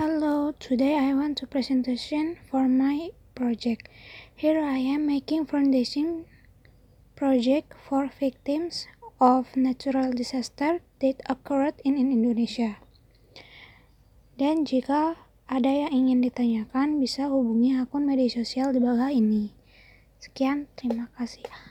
Hello, today I want to presentation for my project. Here I am making foundation project for victims of natural disaster that occurred in Indonesia. Dan jika ada yang ingin ditanyakan, bisa hubungi akun media sosial di bawah ini. Sekian, terima kasih.